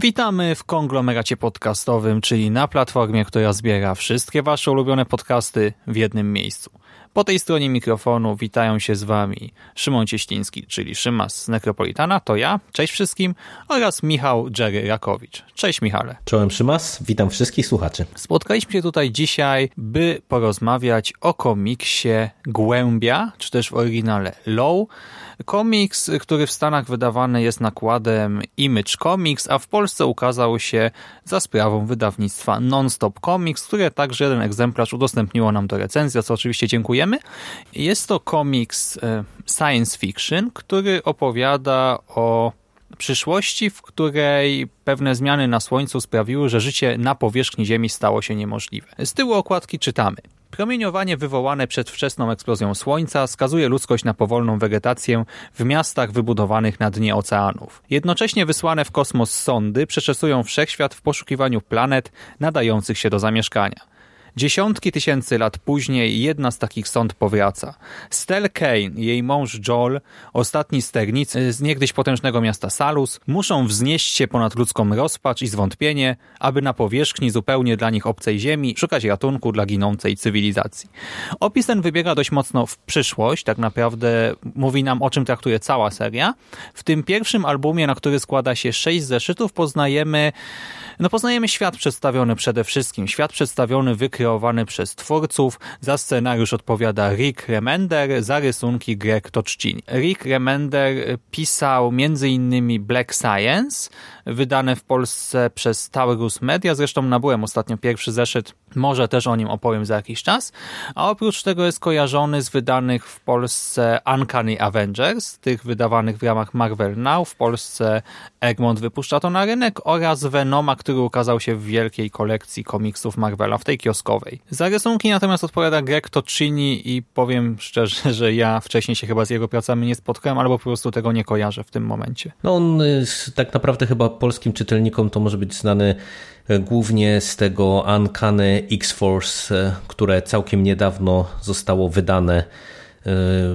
Witamy w konglomeracie podcastowym, czyli na platformie, która zbiera wszystkie Wasze ulubione podcasty w jednym miejscu. Po tej stronie mikrofonu witają się z Wami Szymon Cieśliński, czyli Szymas z Necropolitana, to ja, cześć wszystkim, oraz Michał Jerry Rakowicz. Cześć Michale. Czołem Szymas, witam wszystkich słuchaczy. Spotkaliśmy się tutaj dzisiaj, by porozmawiać o komiksie Głębia, czy też w oryginale Low. Komiks, który w Stanach wydawany jest nakładem Image Comics, a w Polsce ukazał się za sprawą wydawnictwa Nonstop Comics, które także jeden egzemplarz udostępniło nam do recenzji, za co oczywiście Jest to komiks e, science fiction, który opowiada o przyszłości, w której pewne zmiany na Słońcu sprawiły, że życie na powierzchni Ziemi stało się niemożliwe. Z tyłu okładki czytamy. Promieniowanie wywołane przedwczesną eksplozją Słońca skazuje ludzkość na powolną wegetację w miastach wybudowanych na dnie oceanów. Jednocześnie wysłane w kosmos sondy przeczesują wszechświat w poszukiwaniu planet nadających się do zamieszkania. Dziesiątki tysięcy lat później jedna z takich sąd powraca. Stel Kane jej mąż Joel, ostatni sternicy z niegdyś potężnego miasta Salus, muszą wznieść się ponad ludzką rozpacz i zwątpienie, aby na powierzchni zupełnie dla nich obcej ziemi szukać ratunku dla ginącej cywilizacji. Opis ten wybiega dość mocno w przyszłość, tak naprawdę mówi nam o czym traktuje cała seria. W tym pierwszym albumie, na który składa się sześć zeszytów, poznajemy no poznajemy świat przedstawiony przede wszystkim. Świat przedstawiony, wykreowany przez twórców. Za scenariusz odpowiada Rick Remender, za rysunki Greg Toczcini. Rick Remender pisał m.in. Black Science, wydane w Polsce przez Taurus Media. Zresztą nabyłem ostatnio pierwszy zeszyt, może też o nim opowiem za jakiś czas. A oprócz tego jest kojarzony z wydanych w Polsce Uncanny Avengers, tych wydawanych w ramach Marvel Now. W Polsce Egmont wypuszcza to na rynek oraz Venoma, który ukazał się w wielkiej kolekcji komiksów Marvela, w tej kioskowej. Za rysunki natomiast odpowiada Greg Tocini i powiem szczerze, że ja wcześniej się chyba z jego pracami nie spotkałem, albo po prostu tego nie kojarzę w tym momencie. No on tak naprawdę chyba polskim czytelnikom to może być znany y, głównie z tego Uncanny X-Force, y, które całkiem niedawno zostało wydane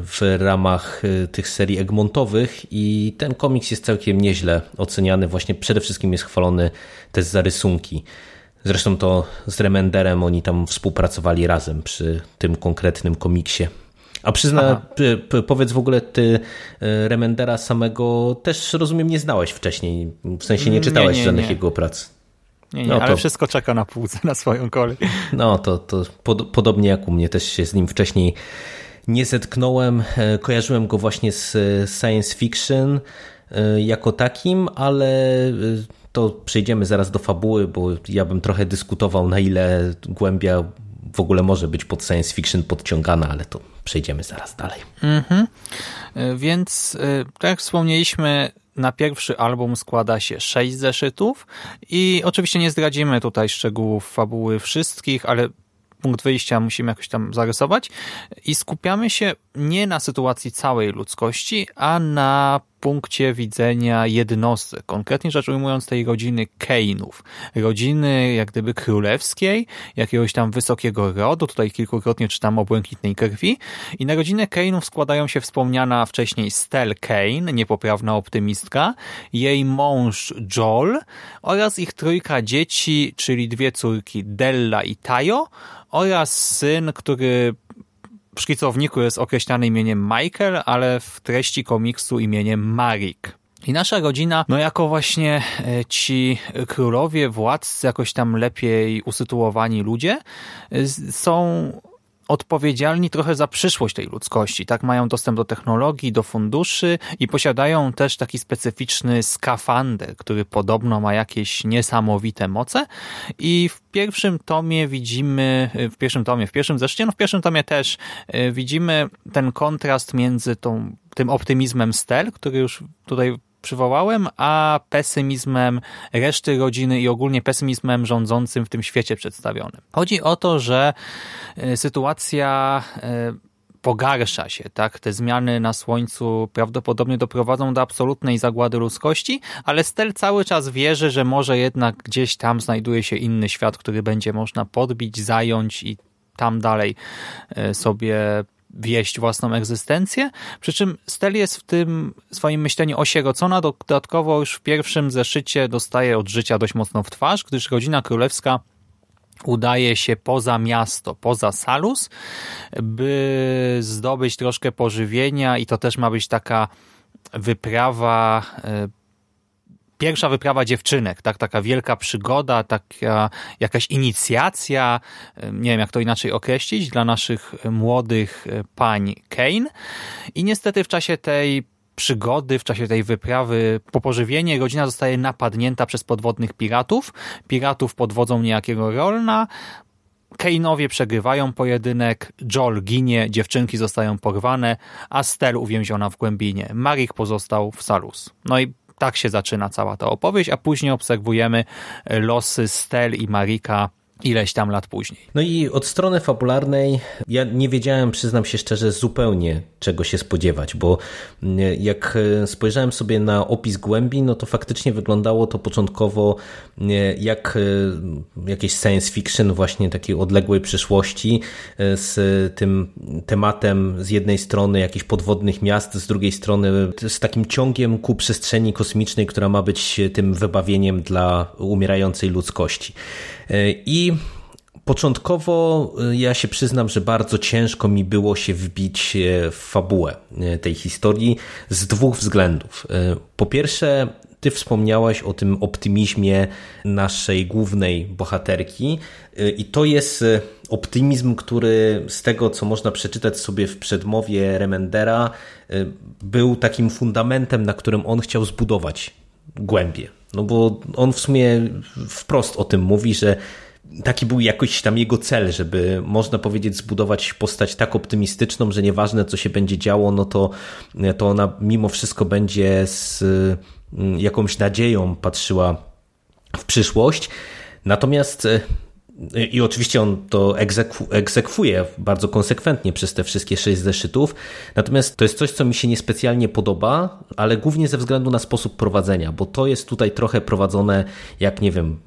w ramach tych serii Egmontowych i ten komiks jest całkiem nieźle oceniany. Właśnie przede wszystkim jest chwalony też za rysunki. Zresztą to z Remenderem oni tam współpracowali razem przy tym konkretnym komiksie. A przyzna, powiedz w ogóle, ty e, Remendera samego też rozumiem nie znałeś wcześniej. W sensie nie czytałeś nie, nie, żadnych nie. jego prac. Nie, nie, no to, ale wszystko czeka na półce, na swoją kolej. No to, to pod, podobnie jak u mnie, też się z nim wcześniej nie zetknąłem. E, kojarzyłem go właśnie z e, science fiction jako takim, ale to przejdziemy zaraz do fabuły, bo ja bym trochę dyskutował, na ile głębia w ogóle może być pod science fiction podciągana, ale to przejdziemy zaraz dalej. Mhm. E, więc, e, tak jak wspomnieliśmy, na pierwszy album składa się sześć zeszytów i oczywiście nie zdradzimy tutaj szczegółów fabuły wszystkich, ale punkt wyjścia musimy jakoś tam zarysować i skupiamy się nie na sytuacji całej ludzkości, a na punkcie widzenia jednostek, konkretnie rzecz ujmując tej rodziny Kane'ów, rodziny jak gdyby królewskiej, jakiegoś tam wysokiego rodu, tutaj kilkukrotnie czytam o błękitnej krwi. I na rodzinę Kane'ów składają się wspomniana wcześniej Stel Kane, niepoprawna optymistka, jej mąż Joel oraz ich trójka dzieci, czyli dwie córki Della i Tayo oraz syn, który w szkicowniku jest określany imieniem Michael, ale w treści komiksu imieniem Marik. I nasza rodzina, no jako właśnie e, ci królowie, władcy, jakoś tam lepiej usytuowani ludzie, są odpowiedzialni trochę za przyszłość tej ludzkości. Tak mają dostęp do technologii, do funduszy i posiadają też taki specyficzny skafander, który podobno ma jakieś niesamowite moce. I w pierwszym tomie widzimy, w pierwszym tomie, w pierwszym zresztą, no w pierwszym tomie też e, widzimy ten kontrast między tą, tym optymizmem Stel, który już tutaj przywołałem, a pesymizmem reszty rodziny i ogólnie pesymizmem rządzącym w tym świecie przedstawionym. Chodzi o to, że e, sytuacja e, pogarsza się, tak? Te zmiany na Słońcu prawdopodobnie doprowadzą do absolutnej zagłady ludzkości, ale Stel cały czas wierzy, że może jednak gdzieś tam znajduje się inny świat, który będzie można podbić, zająć i tam dalej e, sobie wieść własną egzystencję. Przy czym Stel jest w tym swoim myśleniu osierocona, dodatkowo już w pierwszym zeszycie dostaje od życia dość mocno w twarz, gdyż rodzina królewska udaje się poza miasto, poza Salus, by zdobyć troszkę pożywienia i to też ma być taka wyprawa e, pierwsza wyprawa dziewczynek, tak? taka wielka przygoda, taka jakaś inicjacja, nie wiem jak to inaczej określić, dla naszych młodych pań Kane. I niestety w czasie tej przygody, w czasie tej wyprawy po pożywienie rodzina zostaje napadnięta przez podwodnych piratów. Piratów pod wodzą niejakiego Rolna. Kane'owie przegrywają pojedynek, Joel ginie, dziewczynki zostają porwane, a Stel uwięziona w głębinie. Marik pozostał w Salus. No i tak się zaczyna cała ta opowieść, a później obserwujemy losy Stel i Marika ileś tam lat później. No i od strony fabularnej ja nie wiedziałem, przyznam się szczerze, zupełnie czego się spodziewać, bo mm, jak e, spojrzałem sobie na opis głębi, no to faktycznie wyglądało to początkowo mm, jak e, jakieś science fiction właśnie takiej odległej przyszłości e, z tym tematem z jednej strony jakichś podwodnych miast, z drugiej strony z takim ciągiem ku przestrzeni kosmicznej, która ma być tym wybawieniem dla umierającej ludzkości. I Początkowo y, ja się przyznam, że bardzo ciężko mi było się wbić e, w fabułę e, tej historii z dwóch względów. E, po pierwsze, ty wspomniałaś o tym optymizmie naszej głównej bohaterki, i to jest optymizm, który z tego, co można przeczytać sobie w przedmowie Remendera, był takim fundamentem, na którym on chciał zbudować głębie. No bo on w sumie wprost o tym mówi, że taki był jakoś tam jego cel, żeby można powiedzieć zbudować postać tak optymistyczną, że nieważne co się będzie działo, no to, to ona mimo wszystko będzie z mm, jakąś nadzieją patrzyła w przyszłość. Natomiast e, i oczywiście on to egzekwu, egzekwuje bardzo konsekwentnie przez te wszystkie sześć zeszytów. Natomiast to jest coś, co mi się niespecjalnie podoba, ale głównie ze względu na sposób prowadzenia, bo to jest tutaj trochę prowadzone jak, nie wiem,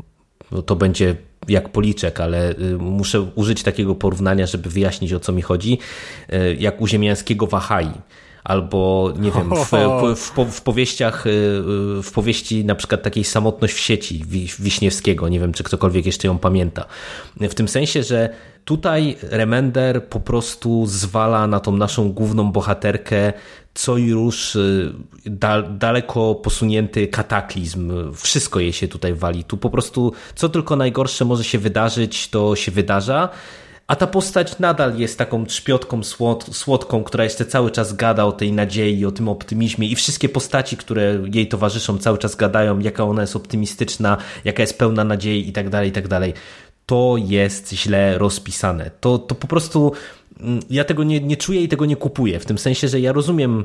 no to będzie jak policzek, ale y, muszę użyć takiego porównania, żeby wyjaśnić o co mi chodzi, y, jak u ziemiańskiego Wahai albo nie wiem, w, w, w, powieściach, y, w powieści na przykład takiej Samotność w sieci Wiśniewskiego, nie wiem, czy ktokolwiek jeszcze ją pamięta. W tym sensie, że tutaj Remender po prostu zwala na tą naszą główną bohaterkę co już y, daleko posunięty kataklizm. Wszystko jej się tutaj wali. Tu po prostu co tylko najgorsze może się wydarzyć, to się wydarza. A ta postać nadal jest taką trzpiotką słod słodką, która jeszcze cały czas gada o tej nadziei, o tym optymizmie i wszystkie postaci, które jej towarzyszą cały czas gadają, jaka ona jest optymistyczna, jaka jest pełna nadziei i tak dalej, i tak dalej. To jest źle rozpisane. To, to po prostu mm, ja tego nie, nie czuję i tego nie kupuję. W tym sensie, że ja rozumiem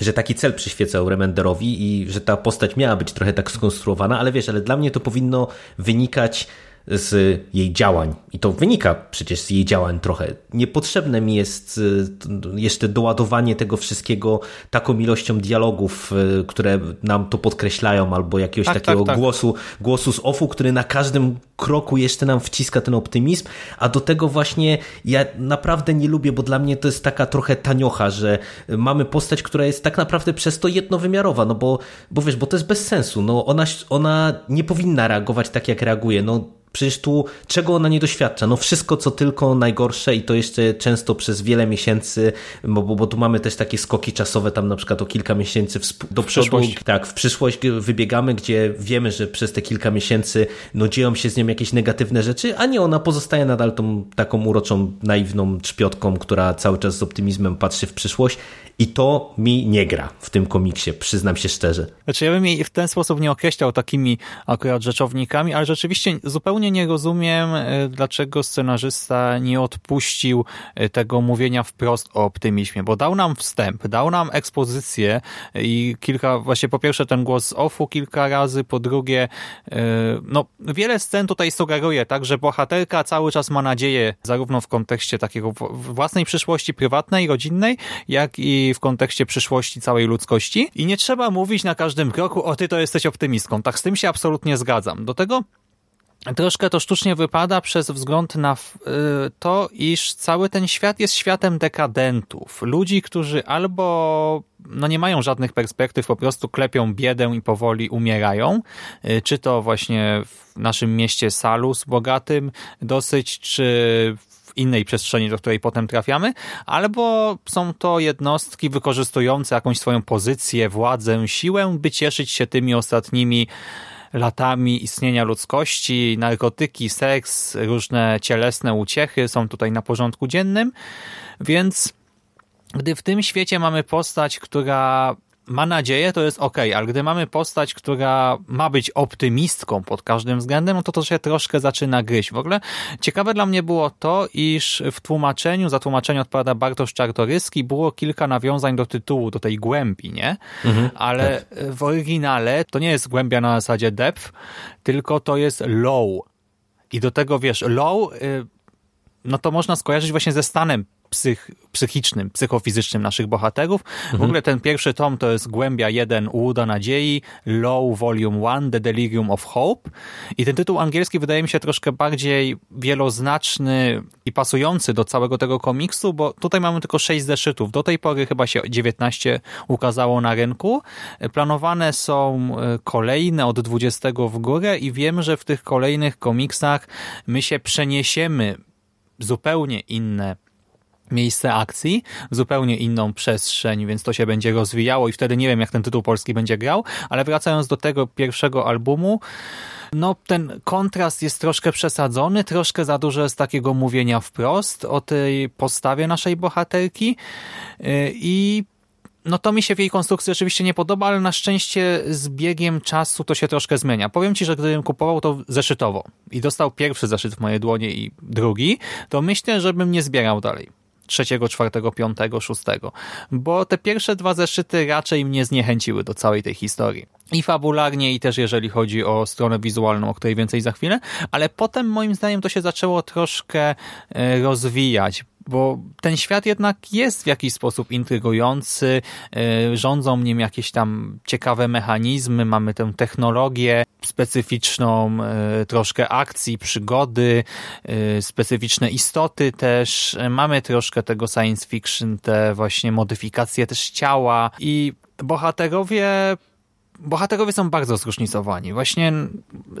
że taki cel przyświecał Remenderowi i że ta postać miała być trochę tak skonstruowana, ale wiesz, ale dla mnie to powinno wynikać z jej działań. I to wynika przecież z jej działań trochę. Niepotrzebne mi jest y, jeszcze doładowanie tego wszystkiego taką ilością dialogów, y, które nam to podkreślają, albo jakiegoś tak, takiego tak, tak. głosu, głosu z ofu, który na każdym kroku jeszcze nam wciska ten optymizm, a do tego właśnie ja naprawdę nie lubię, bo dla mnie to jest taka trochę taniocha, że mamy postać, która jest tak naprawdę przez to jednowymiarowa, no bo, bo wiesz, bo to jest bez sensu, no ona, ona nie powinna reagować tak, jak reaguje, no Przecież tu czego ona nie doświadcza? No wszystko, co tylko najgorsze i to jeszcze często przez wiele miesięcy, bo, bo, bo tu mamy też takie skoki czasowe, tam na przykład o kilka miesięcy do przodu. Tak, w przyszłość wybiegamy, gdzie wiemy, że przez te kilka miesięcy no, dzieją się z nią jakieś negatywne rzeczy, a nie ona pozostaje nadal tą taką uroczą, naiwną trzpiotką, która cały czas z optymizmem patrzy w przyszłość i to mi nie gra w tym komiksie, przyznam się szczerze. Znaczy ja bym jej w ten sposób nie określał takimi akurat rzeczownikami, ale rzeczywiście zupełnie zupełnie nie rozumiem, e, dlaczego scenarzysta nie odpuścił e, tego mówienia wprost o optymizmie, bo dał nam wstęp, dał nam ekspozycję i kilka, właśnie po pierwsze ten głos z offu kilka razy, po drugie, no wiele scen tutaj sugeruje, tak, że bohaterka cały czas ma nadzieję, zarówno w kontekście takiego własnej przyszłości prywatnej, rodzinnej, jak i w kontekście przyszłości całej ludzkości i nie trzeba mówić na każdym kroku, o ty to jesteś optymistką. Tak z tym się absolutnie zgadzam. Do tego Troszkę to sztucznie wypada przez wzgląd na y, to, iż cały ten świat jest światem dekadentów. Ludzi, którzy albo no nie mają żadnych perspektyw, po prostu klepią biedę i powoli umierają. Y, czy to właśnie w naszym mieście Salus bogatym dosyć, czy innej przestrzeni, do której potem trafiamy, albo są to jednostki wykorzystujące jakąś swoją pozycję, władzę, siłę, by cieszyć się tymi ostatnimi latami istnienia ludzkości, narkotyki, seks, różne cielesne uciechy są tutaj na porządku dziennym, więc gdy w tym świecie mamy postać, która ma nadzieję, to jest ok, ale gdy mamy postać, która ma być optymistką pod każdym względem, no to to się troszkę zaczyna gryźć. W ogóle ciekawe dla mnie było to, iż w tłumaczeniu, za tłumaczenie odpowiada Bartosz Czartoryski, było kilka nawiązań do tytułu, do tej głębi, nie? Mhm, ale tak. w oryginale to nie jest głębia na zasadzie depth, tylko to jest low. I do tego, wiesz, low, y, no to można skojarzyć właśnie ze stanem psych, psychicznym, psychofizycznym naszych bohaterów. Mhm. W ogóle ten pierwszy tom to jest Głębia 1 Ułuda Nadziei, Low Volume 1 The Delirium of Hope i ten tytuł angielski wydaje mi się troszkę bardziej wieloznaczny i pasujący do całego tego komiksu, bo tutaj mamy tylko 6 zeszytów. Do tej pory chyba się 19 ukazało na rynku. Planowane są e, kolejne od 20 w górę i wiem, że w tych kolejnych komiksach my się przeniesiemy zupełnie inne miejsce akcji, zupełnie inną przestrzeń, więc to się będzie rozwijało i wtedy nie wiem, jak ten tytuł polski będzie grał, ale wracając do tego pierwszego albumu, no ten kontrast jest troszkę przesadzony, troszkę za dużo jest takiego mówienia wprost o tej postawie naszej bohaterki y, i no to mi się w jej konstrukcji oczywiście nie podoba, ale na szczęście z biegiem czasu to się troszkę zmienia. Powiem Ci, że gdybym kupował to zeszytowo i dostał pierwszy zeszyt w mojej dłonie i drugi, to myślę, żebym nie zbierał dalej trzeciego, czwartego, piątego, szóstego. Bo te pierwsze dwa zeszyty raczej mnie zniechęciły do całej tej historii. I fabularnie, i też jeżeli chodzi o stronę wizualną, o której więcej za chwilę, ale potem moim zdaniem to się zaczęło troszkę e, rozwijać, bo ten świat jednak jest w jakiś sposób intrygujący, e, rządzą nim jakieś tam ciekawe mechanizmy, mamy tę technologię specyficzną, e, troszkę akcji, przygody, e, specyficzne istoty też, mamy troszkę tego science fiction, te właśnie modyfikacje też ciała i bohaterowie bohaterowie są bardzo zróżnicowani. Właśnie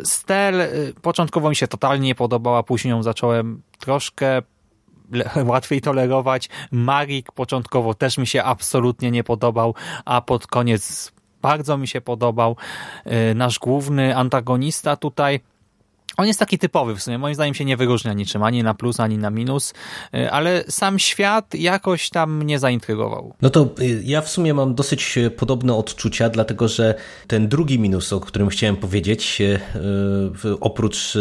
Stel początkowo mi się totalnie nie podobała, później ją zacząłem troszkę łatwiej tolerować. Marik początkowo też mi się absolutnie nie podobał, a pod koniec bardzo mi się podobał. Y, nasz główny antagonista tutaj on jest taki typowy w sumie, moim zdaniem się nie wyróżnia niczym, ani na plus, ani na minus, y, ale sam świat jakoś tam mnie zaintrygował. No to y, ja w sumie mam dosyć y, podobne odczucia, dlatego że ten drugi minus, o którym chciałem powiedzieć, oprócz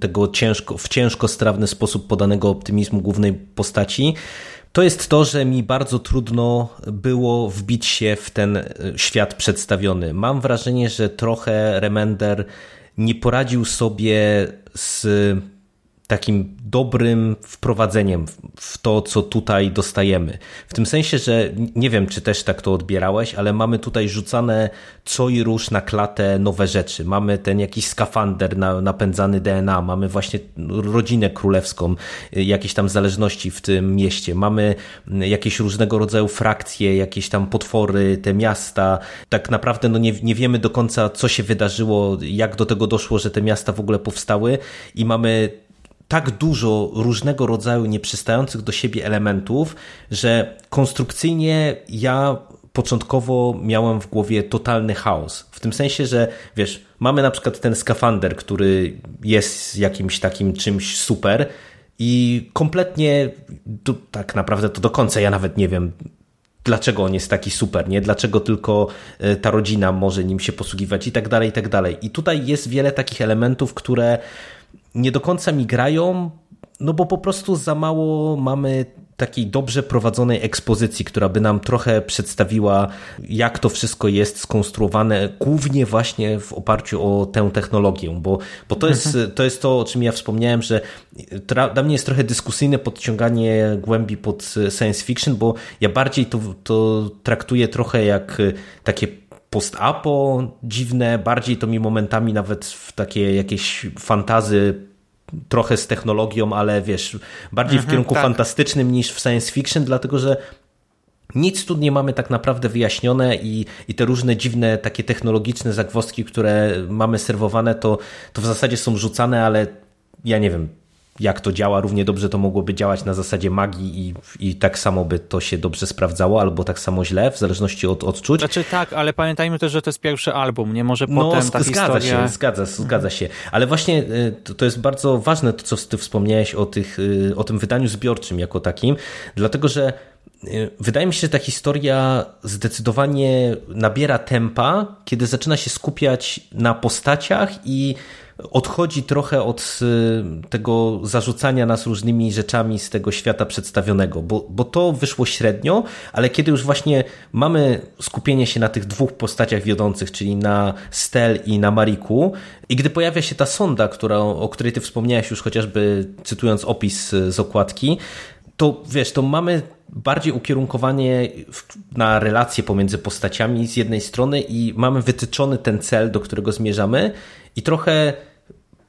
tego ciężko, w ciężko strawny sposób podanego optymizmu głównej postaci, to jest to, że mi bardzo trudno było wbić się w ten świat przedstawiony. Mam wrażenie, że trochę Remender nie poradził sobie z takim dobrym wprowadzeniem w to, co tutaj dostajemy. W tym sensie, że nie wiem, czy też tak to odbierałeś, ale mamy tutaj rzucane co i róż na klatę nowe rzeczy. Mamy ten jakiś skafander na, napędzany DNA, mamy właśnie rodzinę królewską, jakieś tam zależności w tym mieście, mamy jakieś różnego rodzaju frakcje, jakieś tam potwory, te miasta. Tak naprawdę no nie, nie wiemy do końca, co się wydarzyło, jak do tego doszło, że te miasta w ogóle powstały i mamy tak dużo różnego rodzaju nieprzystających do siebie elementów, że konstrukcyjnie ja początkowo miałem w głowie totalny chaos. W tym sensie, że wiesz, mamy na przykład ten skafander, który jest jakimś takim czymś super i kompletnie tak naprawdę to do końca ja nawet nie wiem, dlaczego on jest taki super, nie? Dlaczego tylko e, ta rodzina może nim się posługiwać i tak dalej, i tak dalej. I tutaj jest wiele takich elementów, które nie do końca mi grają, no bo po prostu za mało mamy takiej dobrze prowadzonej ekspozycji, która by nam trochę przedstawiła, jak to wszystko jest skonstruowane, głównie właśnie w oparciu o tę technologię, bo, bo to, jest, mhm. to jest to, o czym ja wspomniałem, że dla mnie jest trochę dyskusyjne podciąganie głębi pod science fiction, bo ja bardziej to, to traktuję trochę jak takie post-apo dziwne, bardziej to mi momentami nawet w takie jakieś fantazy trochę z technologią, ale wiesz, bardziej w mhm, kierunku tak. fantastycznym niż w science fiction, dlatego że nic tu nie mamy tak naprawdę wyjaśnione i, i te różne dziwne takie technologiczne zagwozdki, które mamy serwowane, to, to w zasadzie są rzucane, ale ja nie wiem, jak to działa. Równie dobrze to mogłoby działać na zasadzie magii i, i tak samo by to się dobrze sprawdzało, albo tak samo źle, w zależności od odczuć. Znaczy tak, ale pamiętajmy też, że to jest pierwszy album, nie może no, potem ta zgadza historia... się, zgadza, zgadza się. Ale właśnie y, to, to jest bardzo ważne to, co ty wspomniałeś o, tych, y, o tym wydaniu zbiorczym jako takim, dlatego że y, Wydaje mi się, że ta historia zdecydowanie nabiera tempa, kiedy zaczyna się skupiać na postaciach i odchodzi trochę od y, tego zarzucania nas różnymi rzeczami z tego świata przedstawionego, bo, bo to wyszło średnio, ale kiedy już właśnie mamy skupienie się na tych dwóch postaciach wiodących, czyli na Stel i na Mariku, i gdy pojawia się ta sonda, która, o której ty wspomniałeś już chociażby cytując opis z okładki, to wiesz, to mamy bardziej ukierunkowanie na relacje pomiędzy postaciami z jednej strony i mamy wytyczony ten cel, do którego zmierzamy i trochę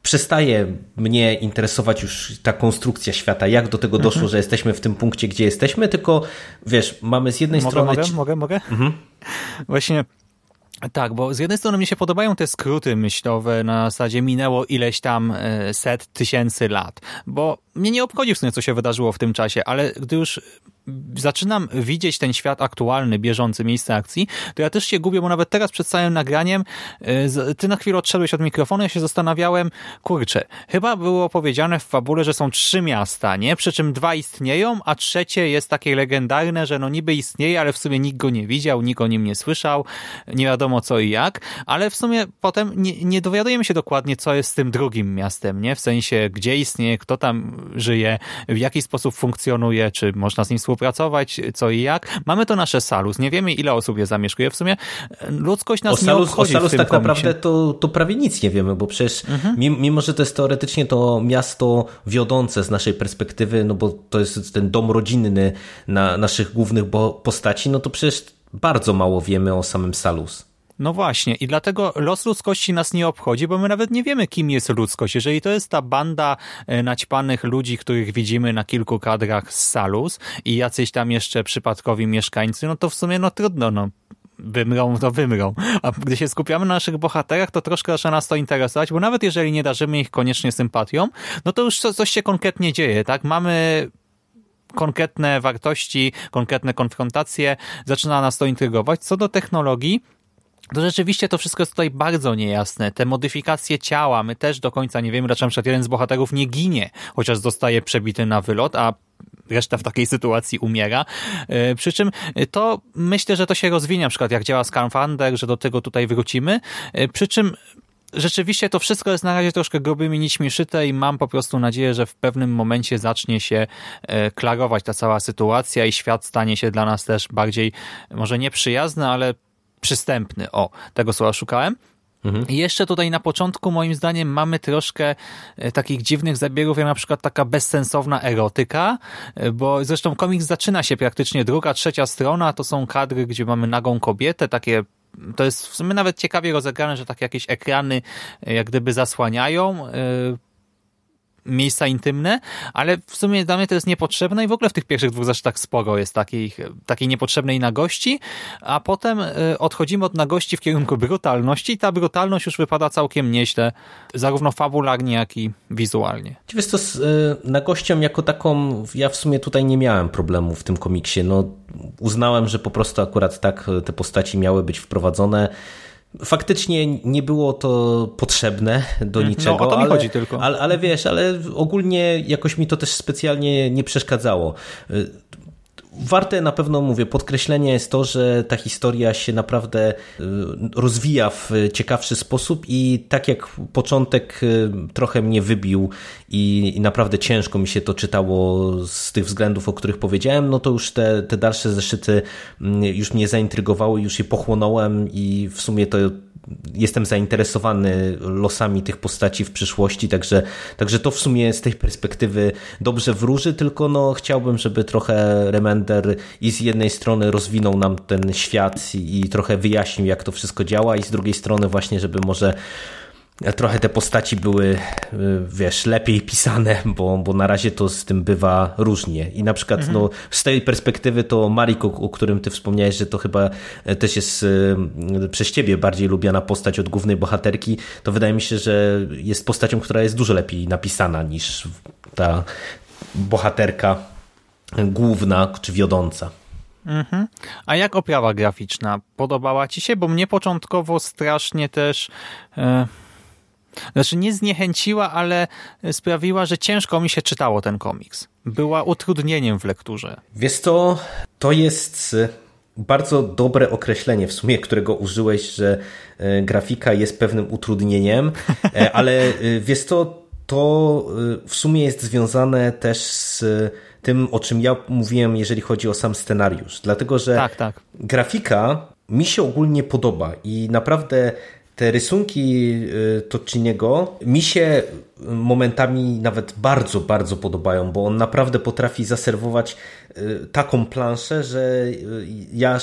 przestaje mnie interesować już ta konstrukcja świata, jak do tego doszło, mhm. że jesteśmy w tym punkcie, gdzie jesteśmy, tylko wiesz, mamy z jednej mogę, strony... Mogę, mogę, mogę? Mhm. Właśnie tak, bo z jednej strony mi się podobają te skróty myślowe na zasadzie minęło ileś tam e, set tysięcy lat, bo mnie nie obchodzi w sumie, co się wydarzyło w tym czasie, ale gdy już zaczynam widzieć ten świat aktualny, bieżący, miejsce akcji, to ja też się gubię, bo nawet teraz przed całym nagraniem e, ty na chwilę odszedłeś od mikrofonu, ja się zastanawiałem, kurczę, chyba było powiedziane w fabule, że są trzy miasta, nie? Przy czym dwa istnieją, a trzecie jest takie legendarne, że no niby istnieje, ale w sumie nikt go nie widział, nikt o nim nie słyszał, nie wiadomo co i jak, ale w sumie potem nie, nie dowiadujemy się dokładnie, co jest z tym drugim miastem, nie? W sensie, gdzie istnieje, kto tam żyje, w jaki sposób funkcjonuje, czy można z nim współpracować, współpracować, co i jak. Mamy to nasze Salus, nie wiemy ile osób je zamieszkuje. W sumie e, ludzkość nas o nie Salus, obchodzi O Salus tak komiksie. naprawdę to, to prawie nic nie wiemy, bo przecież mhm. mimo, że to jest teoretycznie to miasto wiodące z naszej perspektywy, no bo to jest ten dom rodzinny na naszych głównych postaci, no to przecież bardzo mało wiemy o samym Salus. No właśnie i dlatego los ludzkości nas nie obchodzi, bo my nawet nie wiemy, kim jest ludzkość. Jeżeli to jest ta banda e, naćpanych ludzi, których widzimy na kilku kadrach z Salus i jacyś tam jeszcze przypadkowi mieszkańcy, no to w sumie no trudno, no wymrą, to wymrą. A gdy się skupiamy na naszych bohaterach, to troszkę zaczyna nas to interesować, bo nawet jeżeli nie darzymy ich koniecznie sympatią, no to już coś się konkretnie dzieje, tak? Mamy konkretne wartości, konkretne konfrontacje, zaczyna nas to intrygować. Co do technologii, to rzeczywiście to wszystko jest tutaj bardzo niejasne. Te modyfikacje ciała, my też do końca nie wiemy, dlaczego na przykład jeden z bohaterów nie ginie, chociaż zostaje przebity na wylot, a reszta w takiej sytuacji umiera. E, przy czym to myślę, że to się rozwinie, na przykład jak działa Scanfander, że do tego tutaj wrócimy. E, przy czym rzeczywiście to wszystko jest na razie troszkę grubymi nićmi szyte i mam po prostu nadzieję, że w pewnym momencie zacznie się e, klarować ta cała sytuacja i świat stanie się dla nas też bardziej, może nieprzyjazny, ale przystępny. O, tego słowa szukałem. Mhm. I jeszcze tutaj na początku moim zdaniem mamy troszkę e, takich dziwnych zabiegów, jak na przykład taka bezsensowna erotyka, e, bo zresztą komiks zaczyna się praktycznie druga, trzecia strona, to są kadry, gdzie mamy nagą kobietę, takie to jest w sumie nawet ciekawie rozegrane, że tak jakieś ekrany e, jak gdyby zasłaniają miejsca intymne, ale w sumie dla mnie to jest niepotrzebne i w ogóle w tych pierwszych dwóch zresztą tak sporo jest takiej, takiej niepotrzebnej nagości, a potem y, odchodzimy od nagości w kierunku brutalności i ta brutalność już wypada całkiem nieźle, zarówno fabularnie, jak i wizualnie. Wiesz co, z y, nagością jako taką ja w sumie tutaj nie miałem problemu w tym komiksie. No, uznałem, że po prostu akurat tak te postaci miały być wprowadzone Faktycznie nie było to potrzebne do mhm. niczego. No, o to mi ale, chodzi tylko. Ale, ale wiesz, ale ogólnie jakoś mi to też specjalnie nie przeszkadzało. Warte na pewno, mówię, podkreślenia jest to, że ta historia się naprawdę y, rozwija w ciekawszy sposób i tak jak początek y, trochę mnie wybił i, naprawdę ciężko mi się to czytało z tych względów, o których powiedziałem, no to już te, te dalsze zeszyty mm, już mnie zaintrygowały, już je pochłonąłem i w sumie to jestem zainteresowany losami tych postaci w przyszłości, także, także to w sumie z tej perspektywy dobrze wróży, tylko no chciałbym, żeby trochę Remender i z jednej strony rozwinął nam ten świat i, i trochę wyjaśnił, jak to wszystko działa, i z drugiej strony właśnie, żeby może trochę te postaci były, y, wiesz, lepiej pisane, bo, bo na razie to z tym bywa różnie. I na przykład mhm. no, z tej perspektywy to Marik, o, którym ty wspomniałeś, że to chyba e, też jest y, przez ciebie bardziej lubiana postać od głównej bohaterki, to wydaje mi się, że jest postacią, która jest dużo lepiej napisana niż ta bohaterka główna czy wiodąca. Mhm. A jak oprawa graficzna? Podobała ci się? Bo mnie początkowo strasznie też... E, znaczy nie zniechęciła, ale sprawiła, że ciężko mi się czytało ten komiks. Była utrudnieniem w lekturze. Wiesz co, to jest bardzo dobre określenie w sumie, którego użyłeś, że e, grafika jest pewnym utrudnieniem, e, ale e, wiesz co, to w sumie jest związane też z tym, o czym ja mówiłem, jeżeli chodzi o sam scenariusz. Dlatego, że tak, tak. grafika mi się ogólnie podoba i naprawdę te rysunki y, Tociniego mi się momentami nawet bardzo, bardzo podobają, bo on naprawdę potrafi zaserwować y, taką planszę, że y, ja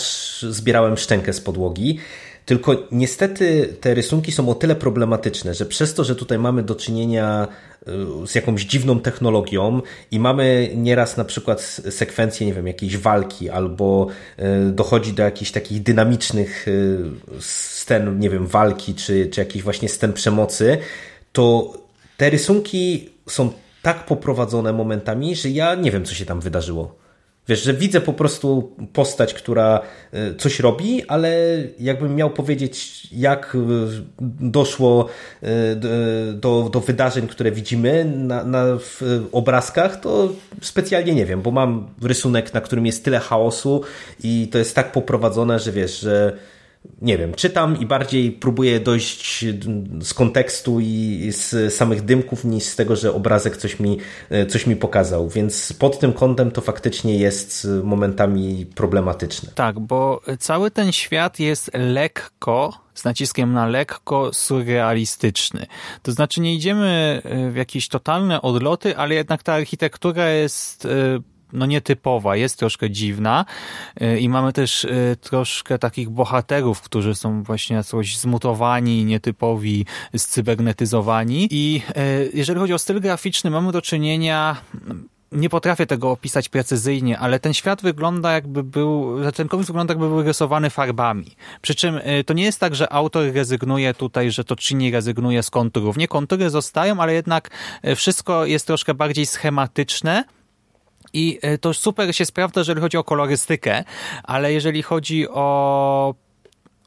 zbierałem szczękę z podłogi. Tylko niestety te rysunki są o tyle problematyczne, że przez to, że tutaj mamy do czynienia z jakąś dziwną technologią i mamy nieraz na przykład sekwencję, nie wiem, jakiejś walki albo dochodzi do jakichś takich dynamicznych scen, nie wiem, walki, czy, czy jakichś właśnie scen przemocy, to te rysunki są tak poprowadzone momentami, że ja nie wiem, co się tam wydarzyło. Wiesz, że widzę po prostu postać, która e, coś robi, ale jakbym miał powiedzieć, jak e, doszło e, do, do wydarzeń, które widzimy na, na obrazkach, to specjalnie nie wiem, bo mam rysunek, na którym jest tyle chaosu i to jest tak poprowadzone, że wiesz, że nie wiem, czytam i bardziej próbuję dojść z kontekstu i z samych dymków niż z tego, że obrazek coś mi, coś mi pokazał. Więc pod tym kątem to faktycznie jest momentami problematyczne. Tak, bo cały ten świat jest lekko z naciskiem na lekko surrealistyczny. To znaczy nie idziemy w jakieś totalne odloty, ale jednak ta architektura jest e, no nietypowa, jest troszkę dziwna y, i mamy też y, troszkę takich bohaterów, którzy są właśnie coś zmutowani, nietypowi, cybernetyzowani i y, jeżeli chodzi o styl graficzny, mamy do czynienia nie potrafię tego opisać precyzyjnie, ale ten świat wygląda jakby był, ten komiks wygląda jakby był rysowany farbami. Przy czym to nie jest tak, że autor rezygnuje tutaj, że to czyni rezygnuje z konturów. Nie, kontury zostają, ale jednak wszystko jest troszkę bardziej schematyczne i e, to super się sprawdza, jeżeli chodzi o kolorystykę, ale jeżeli chodzi o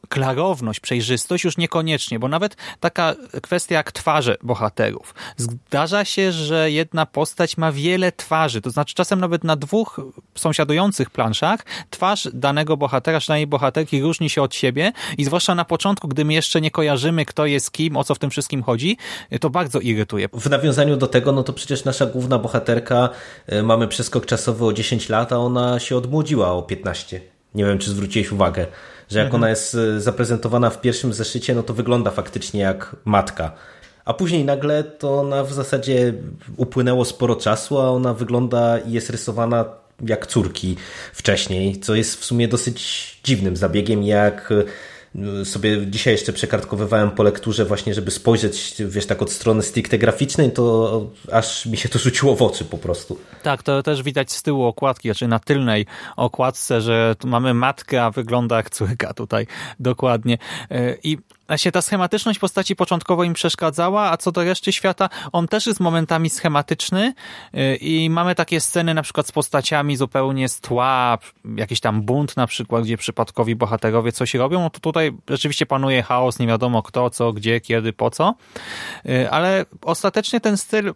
klarowność, przejrzystość już niekoniecznie, bo nawet taka kwestia jak twarze bohaterów. Zdarza się, że jedna postać ma wiele twarzy, to znaczy czasem nawet na dwóch sąsiadujących planszach twarz danego bohatera, czy danej bohaterki różni się od siebie i zwłaszcza na początku, gdy my jeszcze nie kojarzymy, kto jest kim, o co w tym wszystkim chodzi, to bardzo irytuje. W nawiązaniu do tego, no to przecież nasza główna bohaterka, y, mamy przeskok czasowy o 10 lat, a ona się odmłodziła o 15. Nie wiem, czy zwróciłeś uwagę że jak mhm. ona jest e, zaprezentowana w pierwszym zeszycie, no to wygląda faktycznie jak matka. A później nagle to ona w zasadzie upłynęło sporo czasu, a ona wygląda i jest rysowana jak córki wcześniej, co jest w sumie dosyć dziwnym zabiegiem, jak sobie dzisiaj jeszcze przekartkowywałem po lekturze właśnie, żeby spojrzeć, wiesz, tak od strony stricte graficznej, to aż mi się to rzuciło w oczy po prostu. Tak, to też widać z tyłu okładki, znaczy na tylnej okładce, że tu mamy matkę, a wygląda jak córka tutaj, dokładnie. E, I się ta schematyczność postaci początkowo im przeszkadzała, a co do reszty świata, on też jest momentami schematyczny y, i mamy takie sceny na przykład z postaciami zupełnie z tła, jakiś tam bunt na przykład, gdzie przypadkowi bohaterowie coś robią, no to tutaj rzeczywiście panuje chaos, nie wiadomo kto, co, gdzie, kiedy, po co, y, ale ostatecznie ten styl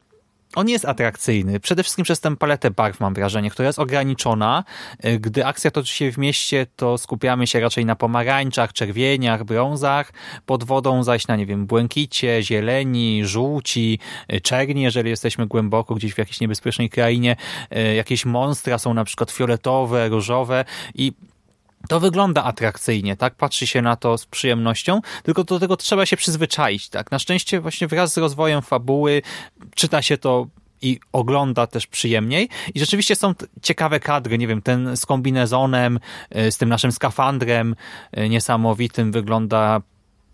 on jest atrakcyjny. Przede wszystkim przez tę paletę barw mam wrażenie, która jest ograniczona. E, gdy akcja toczy się w mieście, to skupiamy się raczej na pomarańczach, czerwieniach, brązach, pod wodą zaś na, nie wiem, błękicie, zieleni, żółci, e, czerni, jeżeli jesteśmy głęboko gdzieś w jakiejś niebezpiecznej krainie. E, jakieś monstra są na przykład fioletowe, różowe i to wygląda atrakcyjnie, tak? Patrzy się na to z przyjemnością, tylko do tego trzeba się przyzwyczaić, tak? Na szczęście właśnie wraz z rozwojem fabuły czyta się to i ogląda też przyjemniej. I rzeczywiście są ciekawe kadry, nie wiem, ten z kombinezonem, y, z tym naszym skafandrem y, niesamowitym wygląda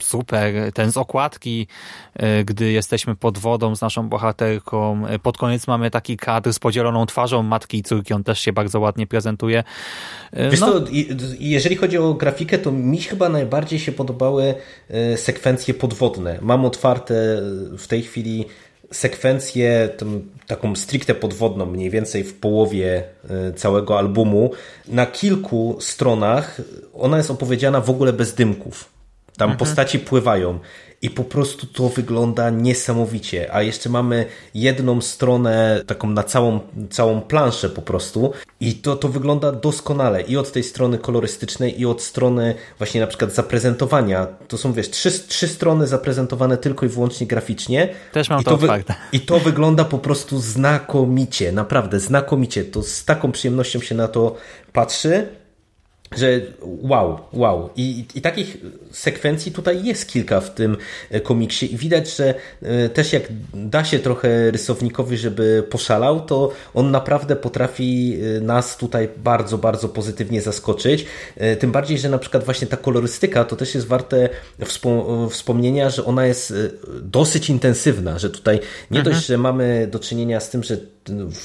super. Ten z okładki, e, gdy jesteśmy pod wodą z naszą bohaterką. E, pod koniec mamy taki kadr z podzieloną twarzą matki i córki. On też się bardzo ładnie prezentuje. E, Wiesz no. to, jeżeli chodzi o grafikę, to mi chyba najbardziej się podobały sekwencje podwodne. Mam otwarte w tej chwili sekwencję tą, taką stricte podwodną, mniej więcej w połowie całego albumu. Na kilku stronach ona jest opowiedziana w ogóle bez dymków. Tam mhm. postaci pływają i po prostu to wygląda niesamowicie. A jeszcze mamy jedną stronę taką na całą, całą planszę po prostu i to, to wygląda doskonale i od tej strony kolorystycznej i od strony właśnie na przykład zaprezentowania. To są wiesz, trzy, trzy strony zaprezentowane tylko i wyłącznie graficznie. Też mam I to, to I to wygląda po prostu znakomicie, naprawdę znakomicie. To z taką przyjemnością się na to patrzy że wow, wow. I, I takich sekwencji tutaj jest kilka w tym e, komiksie i widać, że e, też jak da się trochę rysownikowi, żeby poszalał, to on naprawdę potrafi e, nas tutaj bardzo, bardzo pozytywnie zaskoczyć. Tym bardziej, że na przykład właśnie ta kolorystyka to też jest warte wspomnienia, że ona jest dosyć intensywna, że tutaj nie mhm. dość, że mamy do czynienia z tym, że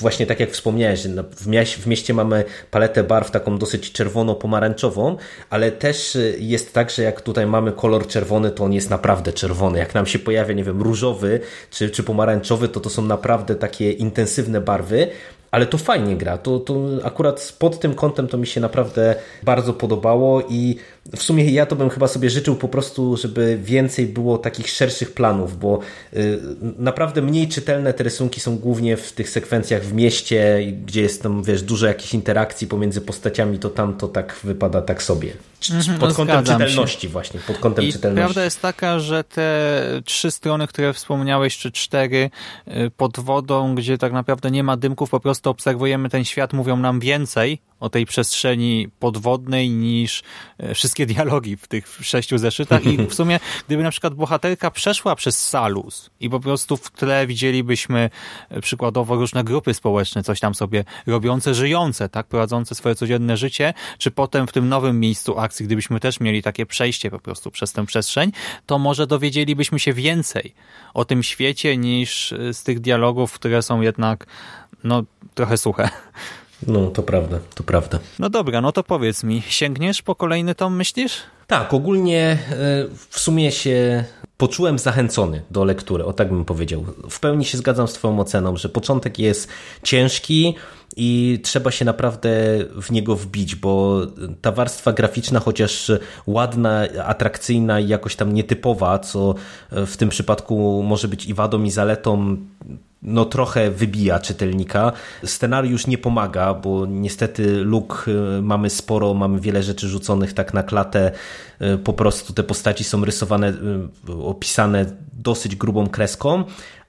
właśnie tak jak wspomniałeś, w, mieście, w mieście mamy paletę barw taką dosyć czerwono-pomarańczową, ale też y, jest tak, że jak tutaj mamy kolor czerwony, to on jest naprawdę czerwony. Jak nam się pojawia, nie wiem, różowy czy, czy pomarańczowy, to to są naprawdę takie intensywne barwy, ale to fajnie gra. To, to akurat pod tym kątem to mi się naprawdę bardzo podobało i w sumie ja to bym chyba sobie życzył po prostu, żeby więcej było takich szerszych planów, bo y, naprawdę mniej czytelne te rysunki są głównie w tych sekwencjach w mieście, gdzie jest tam, wiesz, dużo jakichś interakcji pomiędzy postaciami, to tam to tak wypada tak sobie. Mhm, pod kątem czytelności się. właśnie, pod kątem I czytelności. prawda jest taka, że te trzy strony, które wspomniałeś, czy cztery y, pod wodą, gdzie tak naprawdę nie ma dymków, po prostu obserwujemy ten świat, mówią nam więcej o tej przestrzeni podwodnej niż e, wszystkie dialogi w tych sześciu zeszytach i w sumie gdyby na przykład bohaterka przeszła przez Salus i po prostu w tle widzielibyśmy e, przykładowo różne grupy społeczne, coś tam sobie robiące, żyjące, tak, prowadzące swoje codzienne życie, czy potem w tym nowym miejscu akcji, gdybyśmy też mieli takie przejście po prostu przez tę przestrzeń, to może dowiedzielibyśmy się więcej o tym świecie niż e, z tych dialogów, które są jednak no, trochę suche. No, to prawda, to prawda. No dobra, no to powiedz mi, sięgniesz po kolejny tom, myślisz? Tak, ogólnie e, w sumie się poczułem zachęcony do lektury, o tak bym powiedział. W pełni się zgadzam z Twoją oceną, że początek jest ciężki i trzeba się naprawdę w niego wbić, bo ta warstwa graficzna, chociaż ładna, atrakcyjna i jakoś tam nietypowa, co w tym przypadku może być i wadą, i zaletą, no trochę wybija czytelnika. Scenariusz nie pomaga, bo niestety luk y, mamy sporo, mamy wiele rzeczy rzuconych tak na klatę. Y, po prostu te postaci są rysowane, y, opisane dosyć grubą kreską,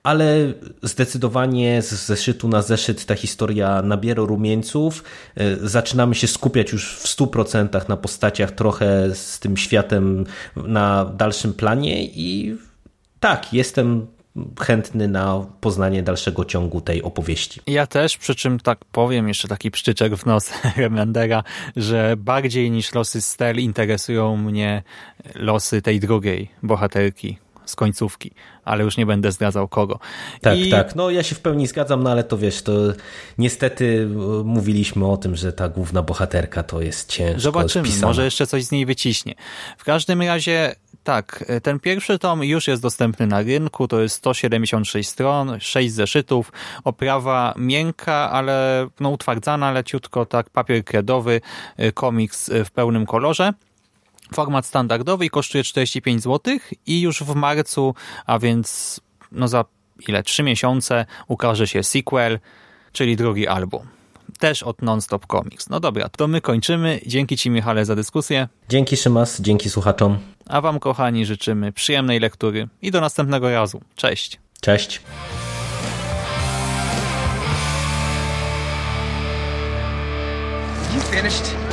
ale zdecydowanie z zeszytu na zeszyt ta historia nabiera rumieńców. Zaczynamy się skupiać już w 100% na postaciach, trochę z tym światem na dalszym planie i tak, jestem chętny na poznanie dalszego ciągu tej opowieści. Ja też, przy czym tak powiem, jeszcze taki pszczyczek w nos Remendera, że bardziej niż losy Stel interesują mnie losy tej drugiej bohaterki z końcówki, ale już nie będę zdradzał kogo. Tak, I... tak. No ja się w pełni zgadzam, no ale to wiesz, to niestety e, mówiliśmy o tym, że ta główna bohaterka to jest ciężko Zobaczymy, spisana. może jeszcze coś z niej wyciśnie. W każdym razie tak, ten pierwszy tom już jest dostępny na rynku, to jest 176 stron, 6 zeszytów, oprawa miękka, ale no, utwardzana leciutko, tak, papier kredowy, y, komiks w pełnym kolorze. Format standardowy i kosztuje 45 zł i już w marcu, a więc no za ile? Trzy miesiące ukaże się sequel, czyli drugi album. Też od Nonstop Comics. No dobra, to my kończymy. Dzięki Ci Michale za dyskusję. Dzięki Szymas, dzięki słuchaczom. A Wam kochani życzymy przyjemnej lektury i do następnego razu. Cześć. Cześć. You finished?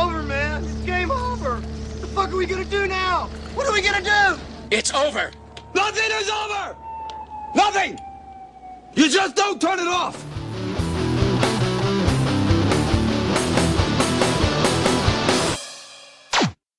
Over, man. It's game over. What the fuck are we gonna do now? What are we gonna do? It's over. Nothing is over! Nothing! You just don't turn it off!